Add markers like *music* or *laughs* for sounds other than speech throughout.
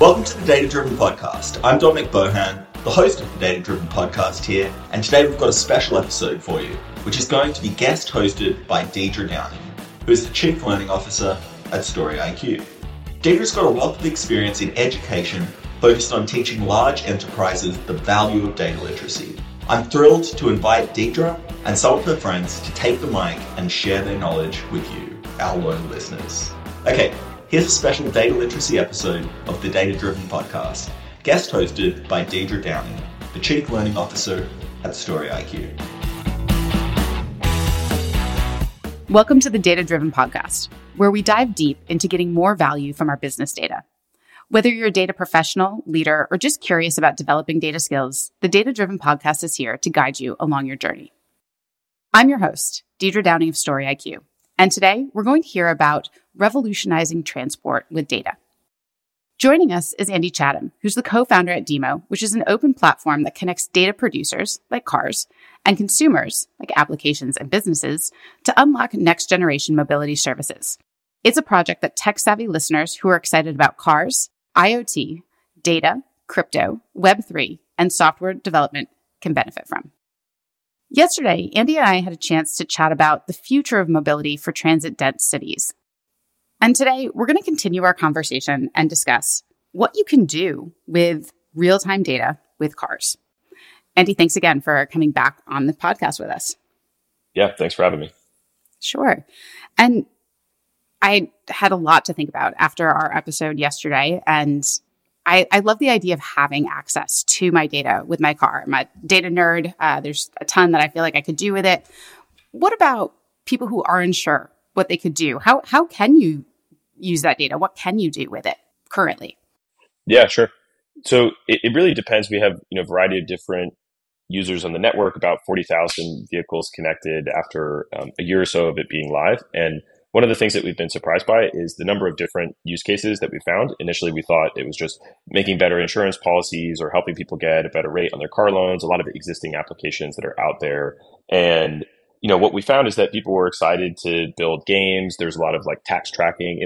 Welcome to the Data Driven Podcast. I'm Dominic Bohan, the host of the Data Driven Podcast here, and today we've got a special episode for you, which is going to be guest hosted by Deidre Downing, who is the Chief Learning Officer at Story IQ. Deidre's got a wealth of experience in education focused on teaching large enterprises the value of data literacy. I'm thrilled to invite Deidre and some of her friends to take the mic and share their knowledge with you, our loyal listeners. Okay, here's a special data literacy episode of the Data Driven Podcast, guest hosted by Deidre Downing, the Chief Learning Officer at Story IQ. Welcome to the Data Driven Podcast, where we dive deep into getting more value from our business data. Whether you're a data professional, leader, or just curious about developing data skills, the Data Driven Podcast is here to guide you along your journey. I'm your host, Deidre Downing of Story IQ, and today we're going to hear about revolutionizing transport with data. Joining us is Andy Chatham, who's the co-founder at DIMO, which is an open platform that connects data producers, like cars, and consumers, like applications and businesses, to unlock next generation mobility services. It's a project that tech savvy listeners who are excited about cars, IoT, data, crypto, Web3, and software development can benefit from. Yesterday, Andy and I had a chance to chat about the future of mobility for transit dense cities. And today, we're going to continue our conversation and discuss what you can do with real time data with cars. Andy, thanks again for coming back on the podcast with us. Yeah, thanks for having me. Sure. And I had a lot to think about after our episode yesterday. And I, I love the idea of having access to my data with my car. I'm a data nerd. Uh, there's a ton that I feel like I could do with it. What about people who aren't sure what they could do? How, how can you use that data? What can you do with it currently? Yeah, sure. So it, it really depends. We have you know a variety of different users on the network, about 40,000 vehicles connected after um, a year or so of it being live. And one of the things that we've been surprised by is the number of different use cases that we found. Initially, we thought it was just making better insurance policies or helping people get a better rate on their car loans, a lot of existing applications that are out there. And you know what we found is that people were excited to build games there's a lot of like tax tracking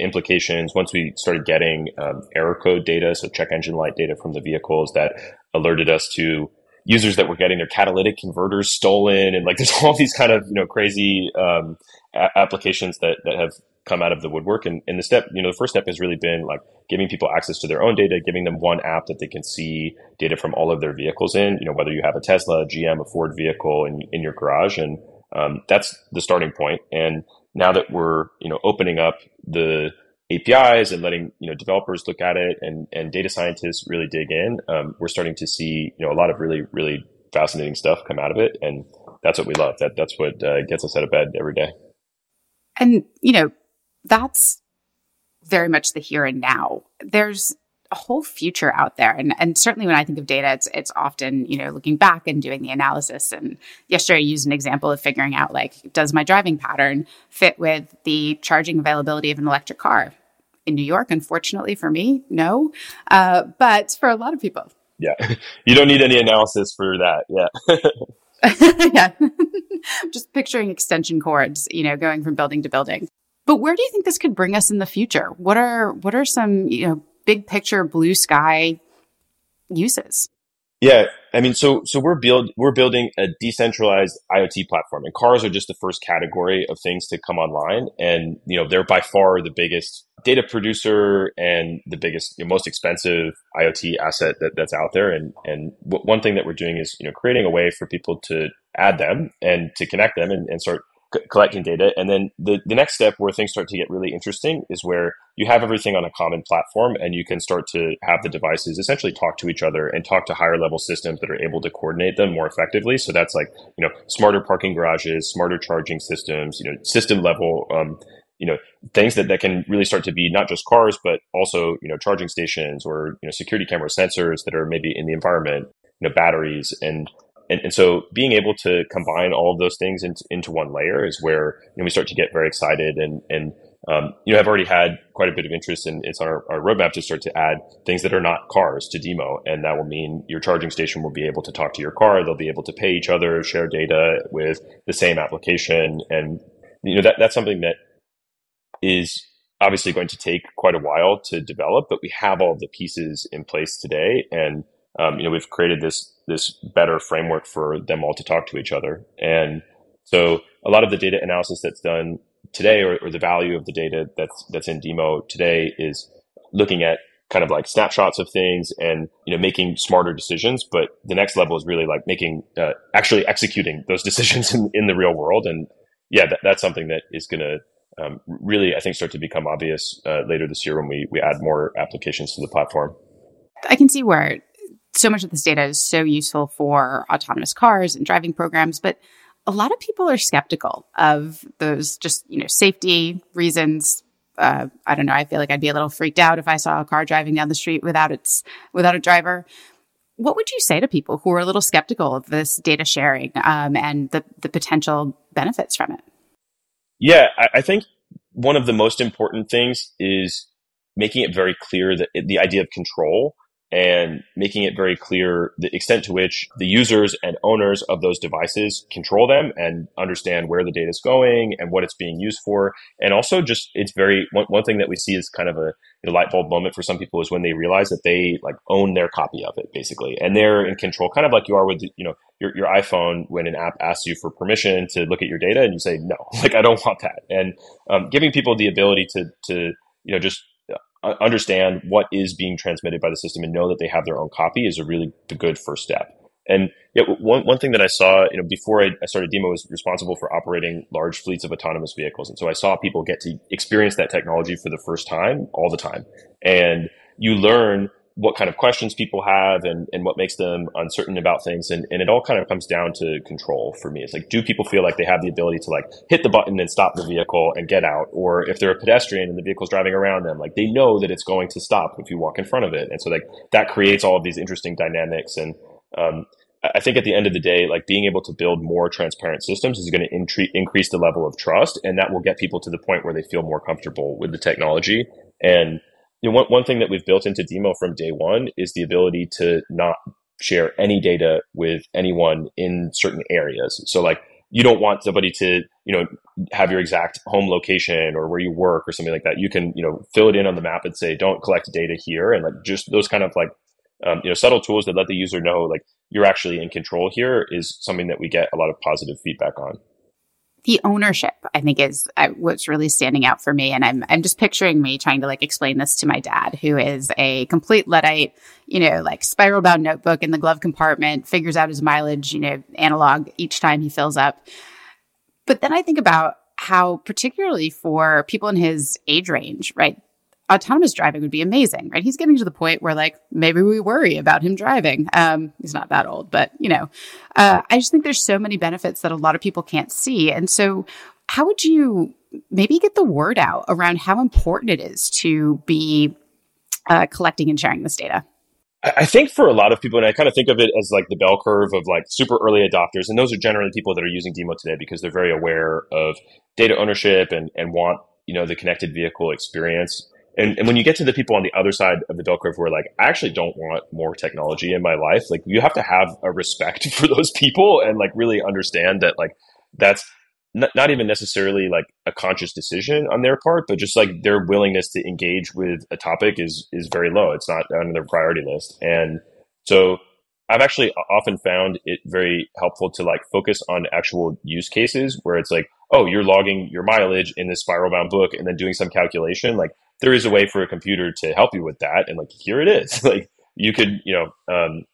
implications once we started getting um, error code data so check engine light data from the vehicles that alerted us to users that were getting their catalytic converters stolen and like *laughs* there's all these kind of you know crazy um, a- applications that that have come out of the woodwork. And, and the step you know the first step has really been like giving people access to their own data giving them one app that they can see data from all of their vehicles in you know whether you have a tesla a gm a ford vehicle in, in your garage. And um, that's the starting point. And now that we're you know opening up the APIs and letting you know developers look at it and and data scientists really dig in, um, we're starting to see you know a lot of really really fascinating stuff come out of it, and that's what we love. That that's what uh, gets us out of bed every day. And you know that's very much the here and now. There's a whole future out there, and and certainly when I think of data, it's it's often you know looking back and doing the analysis. And yesterday I used an example of figuring out like does my driving pattern fit with the charging availability of an electric car? in New York. Unfortunately for me, no. Uh, but for a lot of people. Yeah. *laughs* You don't need any analysis for that. Yeah. *laughs* *laughs* yeah. Just picturing extension cords, you know, going from building to building. But where do you think this could bring us in the future? What are what are some, you know, big picture blue sky uses? Yeah, I mean, so so we're build we're building a decentralized IoT platform, and cars are just the first category of things to come online, and you know they're by far the biggest data producer and the biggest, you know, most expensive IoT asset that, that's out there. And and w- one thing that we're doing is you know creating a way for people to add them and to connect them and, and start collecting data. And then the, the next step where things start to get really interesting is where you have everything on a common platform and you can start to have the devices essentially talk to each other and talk to higher level systems that are able to coordinate them more effectively. So that's like, you know, smarter parking garages, smarter charging systems, you know, system level, um, you know, things that, that can really start to be not just cars, but also, you know, charging stations or, you know, security camera sensors that are maybe in the environment, you know, batteries and and, and so being able to combine all of those things into, into one layer is where you know, we start to get very excited and, and um, you know, I've already had quite a bit of interest and it's on our, our, roadmap to start to add things that are not cars to DIMO. And that will mean your charging station will be able to talk to your car. They'll be able to pay each other, share data with the same application. And, you know, that, that's something that is obviously going to take quite a while to develop, but we have all the pieces in place today. And, um, you know, we've created this, this better framework for them all to talk to each other. And so a lot of the data analysis that's done today or, or the value of the data that's, that's in DIMO today is looking at kind of like snapshots of things and you know making smarter decisions but the next level is really like making uh, actually executing those *laughs* decisions in, in the real world and yeah that, that's something that is going to um, really, I think, start to become obvious uh, later this year when we, we add more applications to the platform. I can see where so much of this data is so useful for autonomous cars and driving programs, but a lot of people are skeptical of those just, you know, safety reasons. Uh, I don't know. I feel like I'd be a little freaked out if I saw a car driving down the street without its without a driver. What would you say to people who are a little skeptical of this data sharing um, and the the potential benefits from it? Yeah, I, I think one of the most important things is making it very clear that the idea of control and making it very clear the extent to which the users and owners of those devices control them and understand where the data is going and what it's being used for. And also just it's very one, one thing that we see is kind of a, a light bulb moment for some people is when they realize that they like own their copy of it basically. And they're in control kind of like you are with you know your, your iphone when an app asks you for permission to look at your data and you say no. *laughs* Like i don't want that. And um, giving people the ability to to you know just understand what is being transmitted by the system and know that they have their own copy is a really the good first step. And yeah, one, one thing that I saw, you know, before I, I started DIMO was responsible for operating large fleets of autonomous vehicles. And so I saw people get to experience that technology for the first time all the time. And you learn what kind of questions people have and, and what makes them uncertain about things. And, and it all kind of comes down to control for me. It's like, do people feel like they have the ability to like hit the button and stop the vehicle and get out? Or if they're a pedestrian and the vehicle's driving around them, like they know that it's going to stop if you walk in front of it. And so like that creates all of these interesting dynamics. And, um, I think at the end of the day, like being able to build more transparent systems is going to intre- increase the level of trust, and that will get people to the point where they feel more comfortable with the technology. And you know, one, one thing that we've built into DIMO from day one is the ability to not share any data with anyone in certain areas. So like you don't want somebody to, you know, have your exact home location or where you work or something like that. You can, you know, fill it in on the map and say, don't collect data here. And like just those kind of like, um, you know, subtle tools that let the user know like you're actually in control here is something that we get a lot of positive feedback on the ownership i think is uh, what's really standing out for me. And i'm i'm just picturing me trying to like explain this to my dad who is a complete luddite you know like spiral bound notebook in the glove compartment figures out his mileage you know analog each time he fills up. But then i think about how particularly for people in his age range right autonomous driving would be amazing, right? He's getting to the point where like maybe we worry about him driving. Um, he's not that old, but you know, uh, I just think there's so many benefits that a lot of people can't see. And so, how would you maybe get the word out around how important it is to be uh, collecting and sharing this data? I think for a lot of people, and I kind of think of it as like the bell curve of like super early adopters, and those are generally people that are using DIMO today because they're very aware of data ownership and, and want you know the connected vehicle experience and, and when you get to the people on the other side of the bell curve who are like, I actually don't want more technology in my life, like you have to have a respect *laughs* for those people and like really understand that like that's not, not even necessarily like a conscious decision on their part, but just like their willingness to engage with a topic is is very low. It's not on their priority list. And so I've actually often found it very helpful to like focus on actual use cases where it's like, oh, you're logging your mileage in this spiral bound book and then doing some calculation. Like there is a way for a computer to help you with that. And like, here it is. *laughs* like you could, you know, um,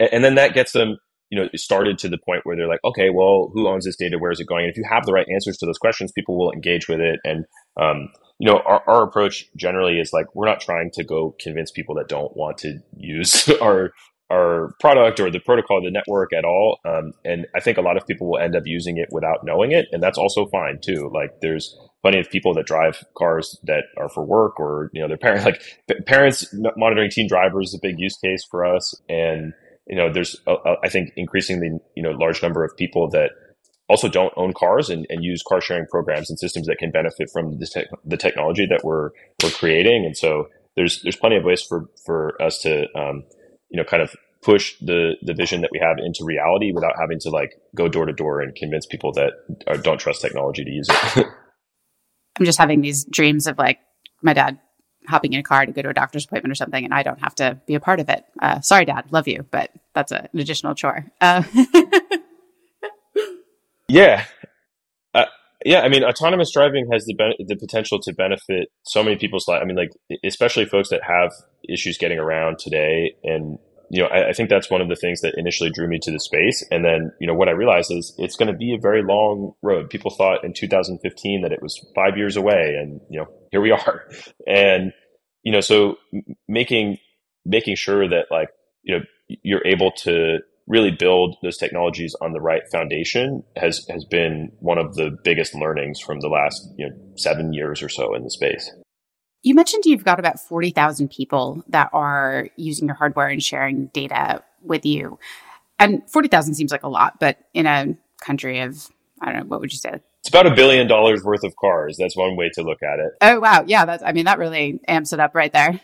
and, and, then that gets them, you know, started to the point where they're like, okay, well, who owns this data? Where is it going? And if you have the right answers to those questions, people will engage with it. And, um, you know, our, our approach generally is like, we're not trying to go convince people that don't want to use *laughs* our, our product or the protocol the network at all. Um, and I think a lot of people will end up using it without knowing it. And that's also fine too. Like there's plenty of people that drive cars that are for work or you know their *laughs* parents like parents monitoring teen drivers is a big use case for us. And you know there's a, a, I think increasingly you know large number of people that also don't own cars and, and use car sharing programs and systems that can benefit from the, te- the technology that we're we're creating. And so there's there's plenty of ways for for us to um, you know kind of push the the vision that we have into reality without having to like go door to door and convince people that are, don't trust technology to use it *laughs* I'm just having these dreams of like my dad hopping in a car to go to a doctor's appointment or something, and I don't have to be a part of it. Uh, sorry, Dad, love you, but that's a, an additional chore. Uh- *laughs* yeah, uh, yeah. I mean, autonomous driving has the the potential to benefit so many people's lives. I mean, like especially folks that have issues getting around today, and you know, I, I, think that's one of the things that initially drew me to the space. And then, you know, what I realized is it's going to be a very long road. People thought in 2015 that it was five years away, and you know, here we *laughs* are. And you know, so making making sure that like you know you're able to really build those technologies on the right foundation has has been one of the biggest learnings from the last you know seven years or so in the space. You mentioned you've got about 40,000 people that are using your hardware and sharing data with you. And 40,000 seems like a lot, but in a country of, I don't know, what would you say? It's about a billion dollars worth of cars. That's one way to look at it. Oh, wow. Yeah. That's, I mean, that really amps it up right there.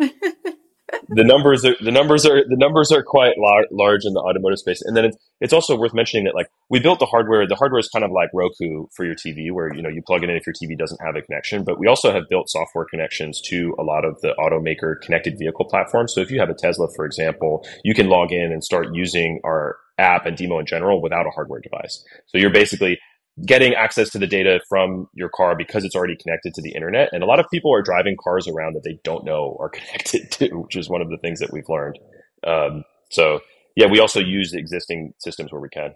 *laughs* the numbers are the numbers are the numbers are quite lar- large in the automotive space. And then it's, it's also worth mentioning that like we built the hardware the hardware is kind of like roku for your tv where you know you plug it in if your tv doesn't have a connection but we also have built software connections to a lot of the automaker connected vehicle platforms. So if you have a tesla for example you can log in and start using our app and DIMO in general without a hardware device. So you're basically getting access to the data from your car because it's already connected to the internet. And a lot of people are driving cars around that they don't know are *laughs* connected to, which is one of the things that we've learned. Um, so yeah, we also use the existing systems where we can.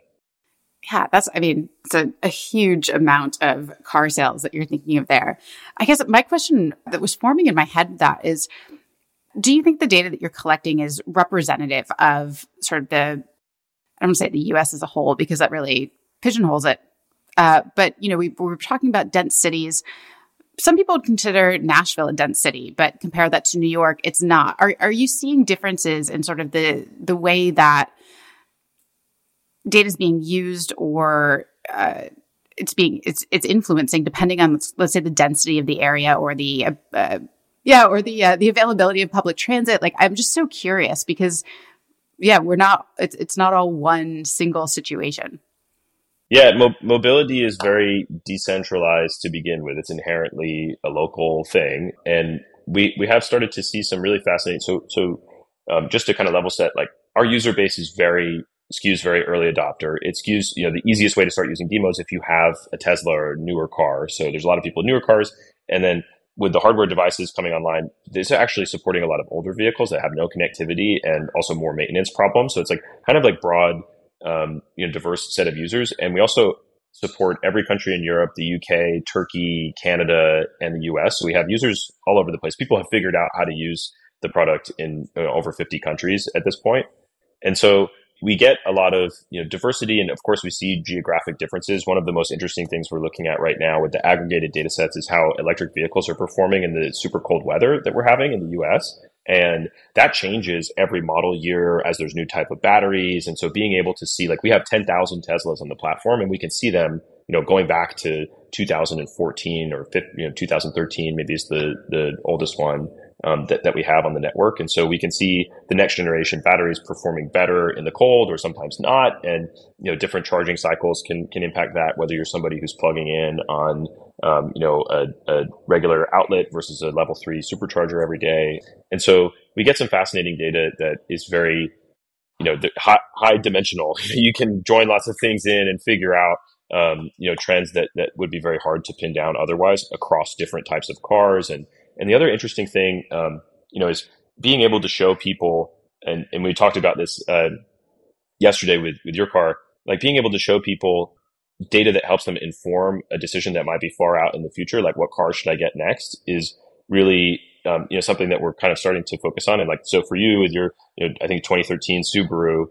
Yeah, that's, I mean, it's a, a, huge amount of car sales that you're thinking of there. I guess my question that was forming in my head that is, do you think the data that you're collecting is representative of sort of the, I don't want to say the US as a whole, because that really pigeonholes it uh, but you know, we, we were talking about dense cities. Some people would consider Nashville a dense city, but compare that to New York, it's not. Are are you seeing differences in sort of the the way that data is being used, or uh, it's being it's it's influencing depending on let's say the density of the area or the uh, yeah or the uh, the availability of public transit like i'm just so curious because yeah we're not it's it's not all one single situation yeah, mo- mobility is very decentralized to begin with. It's inherently a local thing, and we we have started to see some really fascinating. So so um, just to kind of level set, like our user base is very skews very early adopter. It skews you know the easiest way to start using DIMO's if you have a Tesla or a newer car. So there's a lot of people newer cars, and then with the hardware devices coming online, is actually supporting a lot of older vehicles that have no connectivity and also more maintenance problems. So it's like kind of like broad um, you know diverse set of users, and we also support every country in Europe, the UK, Turkey, Canada, and the US. So we have users all over the place. People have figured out how to use the product in over 50 countries at this point. And so we get a lot of you know diversity and of course we see geographic differences one of the most interesting things we're looking at right now with the aggregated data sets is how electric vehicles are performing in the super cold weather that we're having in the us and that changes every model year as there's new type of batteries. And so being able to see like we have 10,000 teslas on the platform and we can see them you know going back to 2014 or you know 2013 maybe is the the oldest one um, that, that we have on the network. And so we can see the next generation batteries performing better in the cold or sometimes not. And, you know, different charging cycles can, can impact that, whether you're somebody who's plugging in on, um, you know, a, a, regular outlet versus a level three supercharger every day. And so we get some fascinating data that is very, you know, high, high dimensional. *laughs* you can join lots of things in and figure out um, you know, trends that, that would be very hard to pin down otherwise across different types of cars and and the other interesting thing, um, you know, is being able to show people, and, and we talked about this uh, yesterday with, with your car, like being able to show people data that helps them inform a decision that might be far out in the future, like what car should I get next, is really um, you know something that we're kind of starting to focus on. And like so for you with your, you know, I think 2013 Subaru,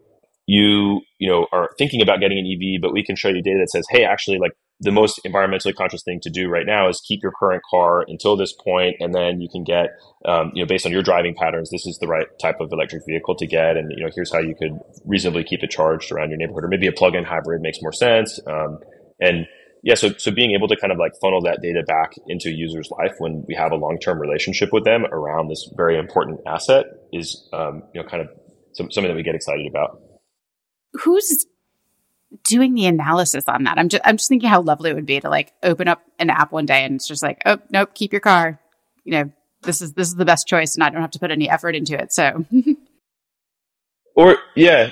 you you know are thinking about getting an EV, but we can show you data that says, hey, actually, like the most environmentally conscious thing to do right now is keep your current car until this point, and then you can get, um, you know, based on your driving patterns, this is the right type of electric vehicle to get, and you know, here's how you could reasonably keep it charged around your neighborhood, or maybe a plug-in hybrid makes more sense. Um, and yeah, so so being able to kind of like funnel that data back into a user's life when we have a long-term relationship with them around this very important asset is, um, you know, kind of some, something that we get excited about. Who's doing the analysis on that. I'm just I'm just thinking how lovely it would be to like open up an app one day and it's just like, oh nope, keep your car. you know, this is this is the best choice, and I don't have to put any effort into it. So, *laughs* or yeah,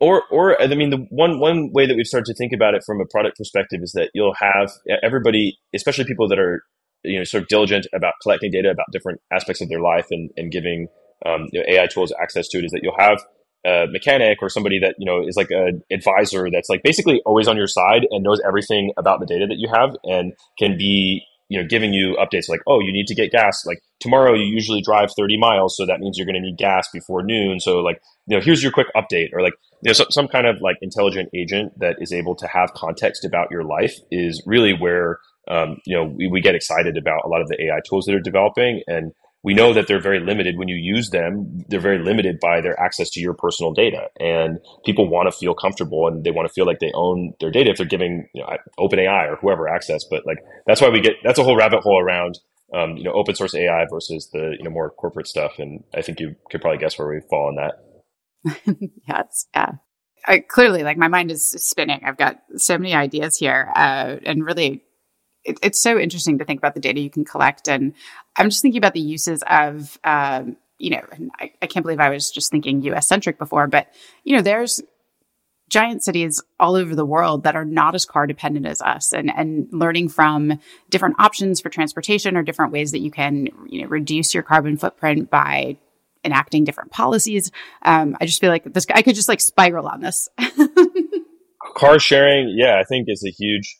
or or I mean, the one one way that we've started to think about it from a product perspective is that you'll have everybody, especially people that are you know sort of diligent about collecting data about different aspects of their life and and giving um, you know, AI tools access to it. Is that you'll have a mechanic or somebody that you know is like an advisor that's like basically always on your side and knows everything about the data that you have and can be you know giving you updates like oh you need to get gas. Like tomorrow you usually drive 30 miles so that means you're going to need gas before noon. So like you know here's your quick update or like you know some, some kind of like intelligent agent that is able to have context about your life is really where um, you know we, we get excited about a lot of the ai tools that are developing and we know that they're very limited when you use them. They're very limited by their access to your personal data, and people want to feel comfortable and they want to feel like they own their data if they're giving you know, OpenAI or whoever access. But like that's why we get that's a whole rabbit hole around um, you know open source AI versus the you know more corporate stuff. And I think you could probably guess where we fall on that. *laughs* yeah, yeah. I, clearly, like my mind is spinning. I've got so many ideas here, uh, and really it, it's so interesting to think about the data you can collect. And I'm just thinking about the uses of, um, you know, I, I can't believe I was just thinking US centric before, but, you know, there's giant cities all over the world that are not as car dependent as us and, and learning from different options for transportation or different ways that you can, you know, reduce your carbon footprint by enacting different policies. Um, I just feel like this, I could just like spiral on this. *laughs* car sharing, yeah, I think is a huge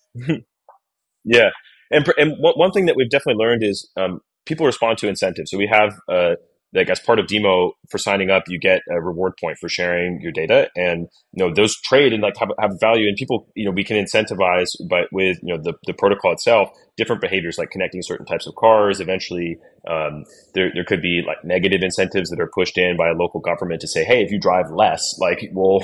Yeah, and and one thing that we've definitely learned is um, people respond to incentives. So we have uh, like as part of DIMO for signing up, you get a reward point for sharing your data, and you know those trade and like have, have value. And people, you know, we can incentivize, but with you know the, the protocol itself, different behaviors like connecting certain types of cars. Eventually, um, there there could be like negative incentives that are pushed in by a local government to say, hey, if you drive less, like we'll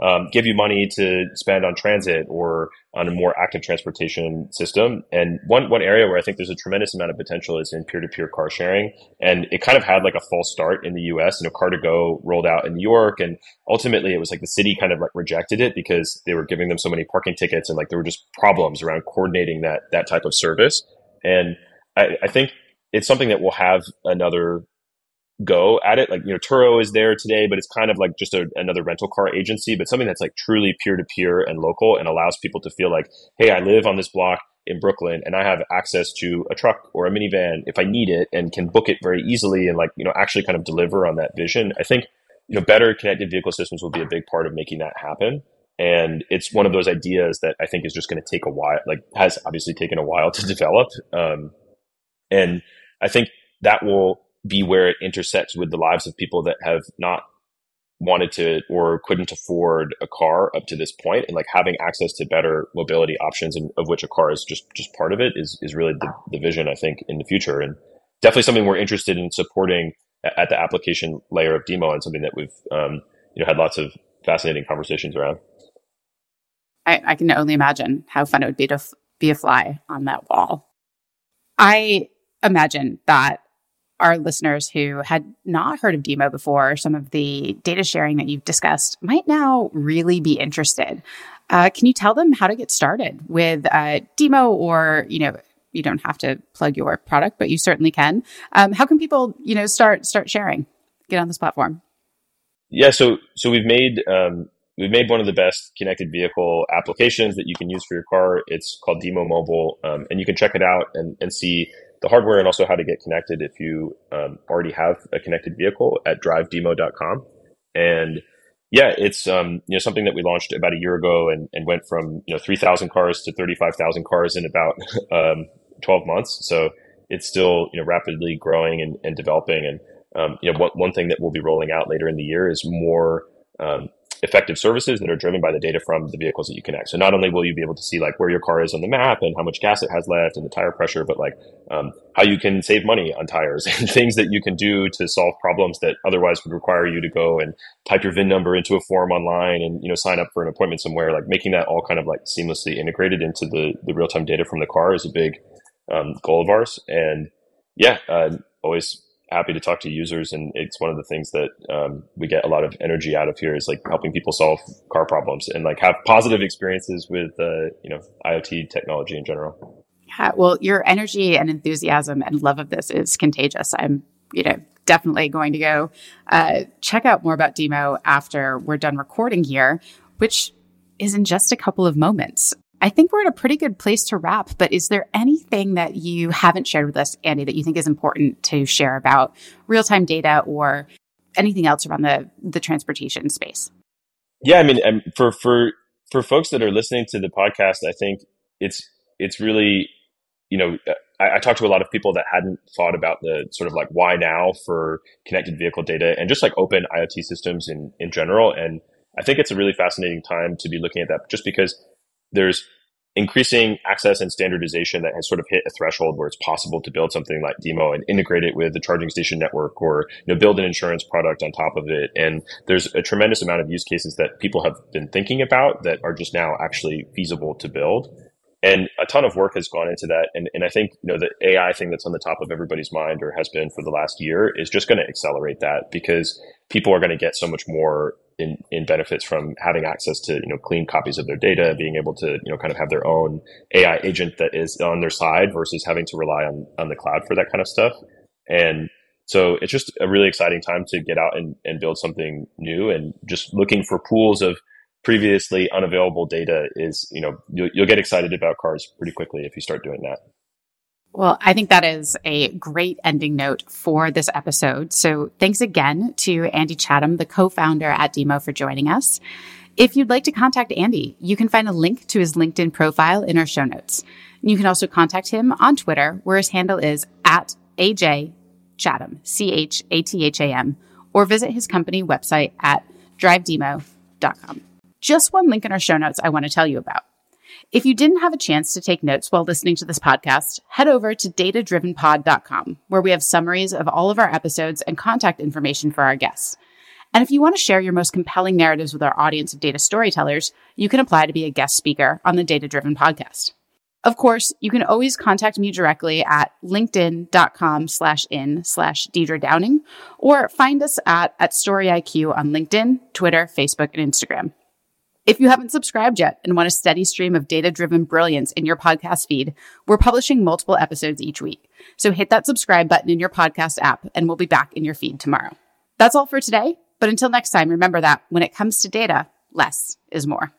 um, give you money to spend on transit or on a more active transportation system. And one, one area where I think there's a tremendous amount of potential is in peer-to-peer car sharing. And it kind of had like a false start in the US. You know, Car2Go rolled out in New York and ultimately it was like the city kind of like rejected it because they were giving them so many parking tickets and like there were just problems around coordinating that, that type of service. And I, I think it's something that will have another go at it. Like, you know, Turo is there today, but it's kind of like just a, another rental car agency, but something that's like truly peer to peer and local and allows people to feel like, hey, I live on this block in Brooklyn and I have access to a truck or a minivan if I need it and can book it very easily and like, you know, actually kind of deliver on that vision. I think, you know, better connected vehicle systems will be a big part of making that happen. And it's one of those ideas that I think is just going to take a while, like has obviously taken a while to *laughs* develop. Um, and I think that will be where it intersects with the lives of people that have not wanted to or couldn't afford a car up to this point. And like having access to better mobility options and of which a car is just just part of it is is really the, the vision i think in the future. And definitely something we're interested in supporting at the application layer of DIMO and something that we've um, you know had lots of fascinating conversations around. I, I can only imagine how fun it would be to f- be a fly on that wall. I imagine that our listeners who had not heard of DIMO before, some of the data sharing that you've discussed might now really be interested. Uh, can you tell them how to get started with uh, DIMO or, you know, you don't have to plug your product, but you certainly can. Um, how can people, you know, start start sharing, get on this platform? Yeah, so so we've made um, we've made one of the best connected vehicle applications that you can use for your car. It's called DIMO Mobile, um, and you can check it out and, and see the hardware and also how to get connected if you um, already have a connected vehicle at drivedimo.com. And yeah, it's um, you know something that we launched about a year ago and, and went from you know 3,000 cars to 35,000 cars in about *laughs* um, 12 months. So it's still you know rapidly growing and, and developing. And um, you know one, one thing that we'll be rolling out later in the year is more um, effective services that are driven by the data from the vehicles that you connect. So not only will you be able to see like where your car is on the map and how much gas it has left and the tire pressure, but like um, how you can save money on tires *laughs* and things that you can do to solve problems that otherwise would require you to go and type your VIN number into a form online and you know sign up for an appointment somewhere. Like making that all kind of like seamlessly integrated into the the real time data from the car is a big um, goal of ours. And yeah, uh, always happy to talk to users and it's one of the things that um, we get a lot of energy out of here is like helping people solve car problems and like have positive experiences with uh, you know iot technology in general Yeah, well, your energy and enthusiasm and love of this is contagious. I'm, you know, definitely going to go uh, check out more about DIMO after we're done recording here, which is in just a couple of moments. I think we're at a pretty good place to wrap, but is there anything that you haven't shared with us, Andy, that you think is important to share about real time data or anything else around the, the transportation space? Yeah, I mean, um, for, for, for folks that are listening to the podcast, I think it's, it's really, you know, I, I talked to a lot of people that hadn't thought about the sort of like why now for connected vehicle data and just like open IoT systems in, in general. And I think it's a really fascinating time to be looking at that just because there's increasing access and standardization that has sort of hit a threshold where it's possible to build something like DIMO and integrate it with the charging station network or you know build an insurance product on top of it. And there's a tremendous amount of use cases that people have been thinking about that are just now actually feasible to build and a ton of work has gone into that and, and i think you know the ai thing that's on the top of everybody's mind or has been for the last year is just going to accelerate that because people are going to get so much more in, in benefits from having access to you know clean copies of their data being able to you know kind of have their own ai agent that is on their side versus having to rely on on the cloud for that kind of stuff and so it's just a really exciting time to get out and, and build something new and just looking for pools of previously unavailable data is, you know, you'll, you'll get excited about cars pretty quickly if you start doing that. Well, I think that is a great ending note for this episode. So thanks again to Andy Chatham, the co-founder at DIMO for joining us. If you'd like to contact Andy, you can find a link to his LinkedIn profile in our show notes. You can also contact him on Twitter, where his handle is at AJ Chatham, C H A T H A M, or visit his company website at drivedimo.com just one link in our show notes I want to tell you about. If you didn't have a chance to take notes while listening to this podcast, head over to datadrivenpod.com, where we have summaries of all of our episodes and contact information for our guests. And if you want to share your most compelling narratives with our audience of data storytellers, you can apply to be a guest speaker on the Data Driven podcast. Of course, you can always contact me directly at linkedin.com slash in slash Deidre Downing or find us at, at StoryIQ on LinkedIn, Twitter, Facebook, and Instagram. If you haven't subscribed yet and want a steady stream of data driven brilliance in your podcast feed, we're publishing multiple episodes each week. So hit that subscribe button in your podcast app and we'll be back in your feed tomorrow. That's all for today. But until next time, remember that when it comes to data, less is more.